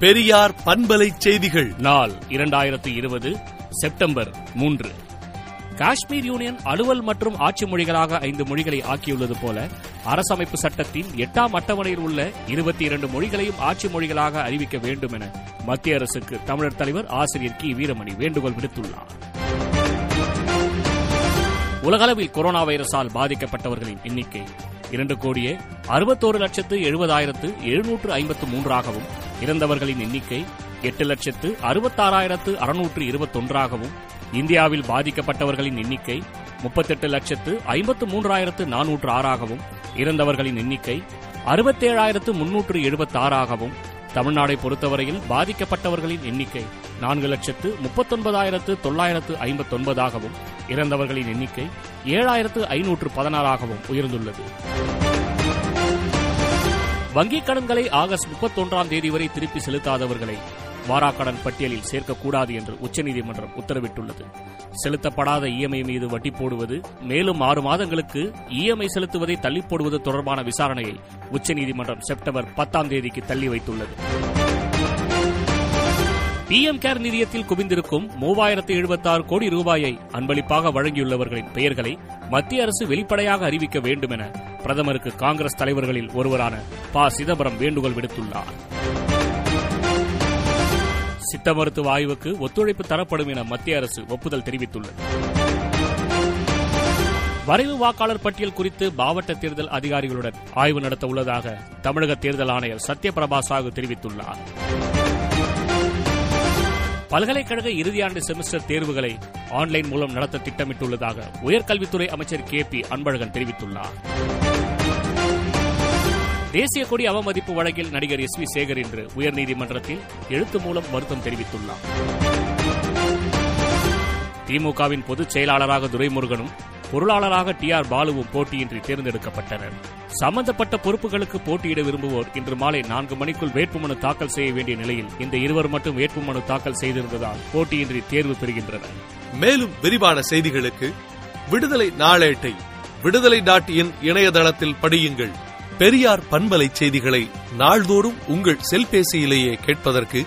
பெரியார் பண்பலை செய்திகள். நாள் இரண்டாயிரத்தி இருபது செப்டம்பர் மூன்று. காஷ்மீர் யூனியன் அலுவல் மற்றும் ஆட்சி மொழிகளாக ஐந்து மொழிகளை ஆக்கியுள்ளது போல அரசமைப்பு சட்டத்தின் எட்டாம் அட்டவணையில் உள்ள இருபத்தி இரண்டு மொழிகளையும் ஆட்சி மொழிகளாக அறிவிக்க வேண்டும் என மத்திய அரசுக்கு தமிழர் தலைவர் ஆசிரியர் கி. வீரமணி வேண்டுகோள் விடுத்துள்ளார். உலகளவில் கொரோனா வைரஸால் பாதிக்கப்பட்டவர்களின் எண்ணிக்கை இரண்டு கோடியே அறுபத்தோரு லட்சத்து எழுபதாயிரத்து எழுநூற்று ஐம்பத்து மூன்றாகவும் இறந்தவர்களின் எண்ணிக்கை எட்டு லட்சத்து அறுபத்தாறாயிரத்து அறுநூற்று இருபத்தொன்றாகவும் இந்தியாவில் பாதிக்கப்பட்டவர்களின் எண்ணிக்கை முப்பத்தெட்டு லட்சத்து ஐம்பத்து மூன்றாயிரத்து நானூற்று ஆறாகவும் இறந்தவர்களின் எண்ணிக்கை அறுபத்தேழாயிரத்து முன்னூற்று எழுபத்தாறாகவும் தமிழ்நாடை பொறுத்தவரையில் பாதிக்கப்பட்டவர்களின் எண்ணிக்கை நான்கு லட்சத்து முப்பத்தொன்பதாயிரத்து தொள்ளாயிரத்து ஐம்பத்தொன்பதாகவும் இறந்தவர்களின் எண்ணிக்கை ஏழாயிரத்து ஐநூற்று பதினாறாகவும் உயர்ந்துள்ளது. வங்கிக் கடன்களை ஆகஸ்ட் முப்பத்தொன்றாம் தேதி வரை திருப்பி செலுத்தாதவர்களை வாராக்கடன் பட்டியலில் சேர்க்கக்கூடாது என்று உச்சநீதிமன்றம் உத்தரவிட்டுள்ளது. செலுத்தப்படாத இஎம்ஐ மீது வட்டி போடுவது மேலும் ஆறு மாதங்களுக்கு இஎம்ஐ செலுத்துவதை தள்ளி போடுவது தொடர்பான விசாரணையை உச்சநீதிமன்றம் செப்டம்பர் பத்தாம் தேதிக்கு தள்ளி வைத்துள்ளது. பிஎம் கேர் நிதியத்தில் குவிந்திருக்கும் மூவாயிரத்து எழுபத்தாறு கோடி ரூபாயை அன்பளிப்பாக வழங்கியுள்ளவர்களின் பெயர்களை மத்திய அரசு வெளிப்படையாக அறிவிக்க வேண்டும் என பிரதமருக்கு காங்கிரஸ் தலைவர்களில் ஒருவரான ப. சிதம்பரம் வேண்டுகோள் விடுத்துள்ளார். சித்த மருத்துவ ஆய்வுக்கு ஒத்துழைப்பு தரப்படும் என மத்திய அரசு ஒப்புதல் தெரிவித்துள்ளது. வரைவு வாக்காளர் பட்டியல் குறித்து மாவட்ட தேர்தல் அதிகாரிகளுடன் ஆய்வு நடத்த உள்ளதாக தமிழக தேர்தல் ஆணையர் சத்யபிரபா சாகு தெரிவித்துள்ளார். பல்கலைக்கழக இறுதியாண்டு செமஸ்டர் தேர்வுகளை ஆன்லைன் மூலம் நடத்த திட்டமிட்டுள்ளதாக உயர்கல்வித்துறை அமைச்சர் கே பி அன்பழகன் தெரிவித்துள்ளார். தேசிய கொடி அவமதிப்பு வழக்கில் நடிகர் எஸ் வி சேகர் இன்று உயர்நீதிமன்றத்தில் எழுத்து மூலம் வருத்தம் தெரிவித்துள்ளார். திமுகவின் பொதுச் செயலாளராக துரைமுருகனும் பொருளாளராக டி ஆர் பாலுவும் போட்டியின்றி தேர்ந்தெடுக்கப்பட்டனர். சம்பந்தப்பட்ட பொறுப்புகளுக்கு போட்டியிட விரும்புவோர் இன்று மாலை நான்கு மணிக்குள் வேட்புமனு தாக்கல் செய்ய வேண்டிய நிலையில் இந்த இருவர் மட்டும் வேட்புமனு தாக்கல் செய்திருந்ததால் போட்டியின்றி தேர்வு பெறுகின்றனர். மேலும் விரிவான செய்திகளுக்கு விடுதலை நாளேட்டை விடுதலை டாட் இன் இணையதளத்தில் படியுங்கள். பெரியார் பண்பலை செய்திகளை நாள்தோறும் உங்கள் செல்பேசியிலேயே கேட்பதற்கு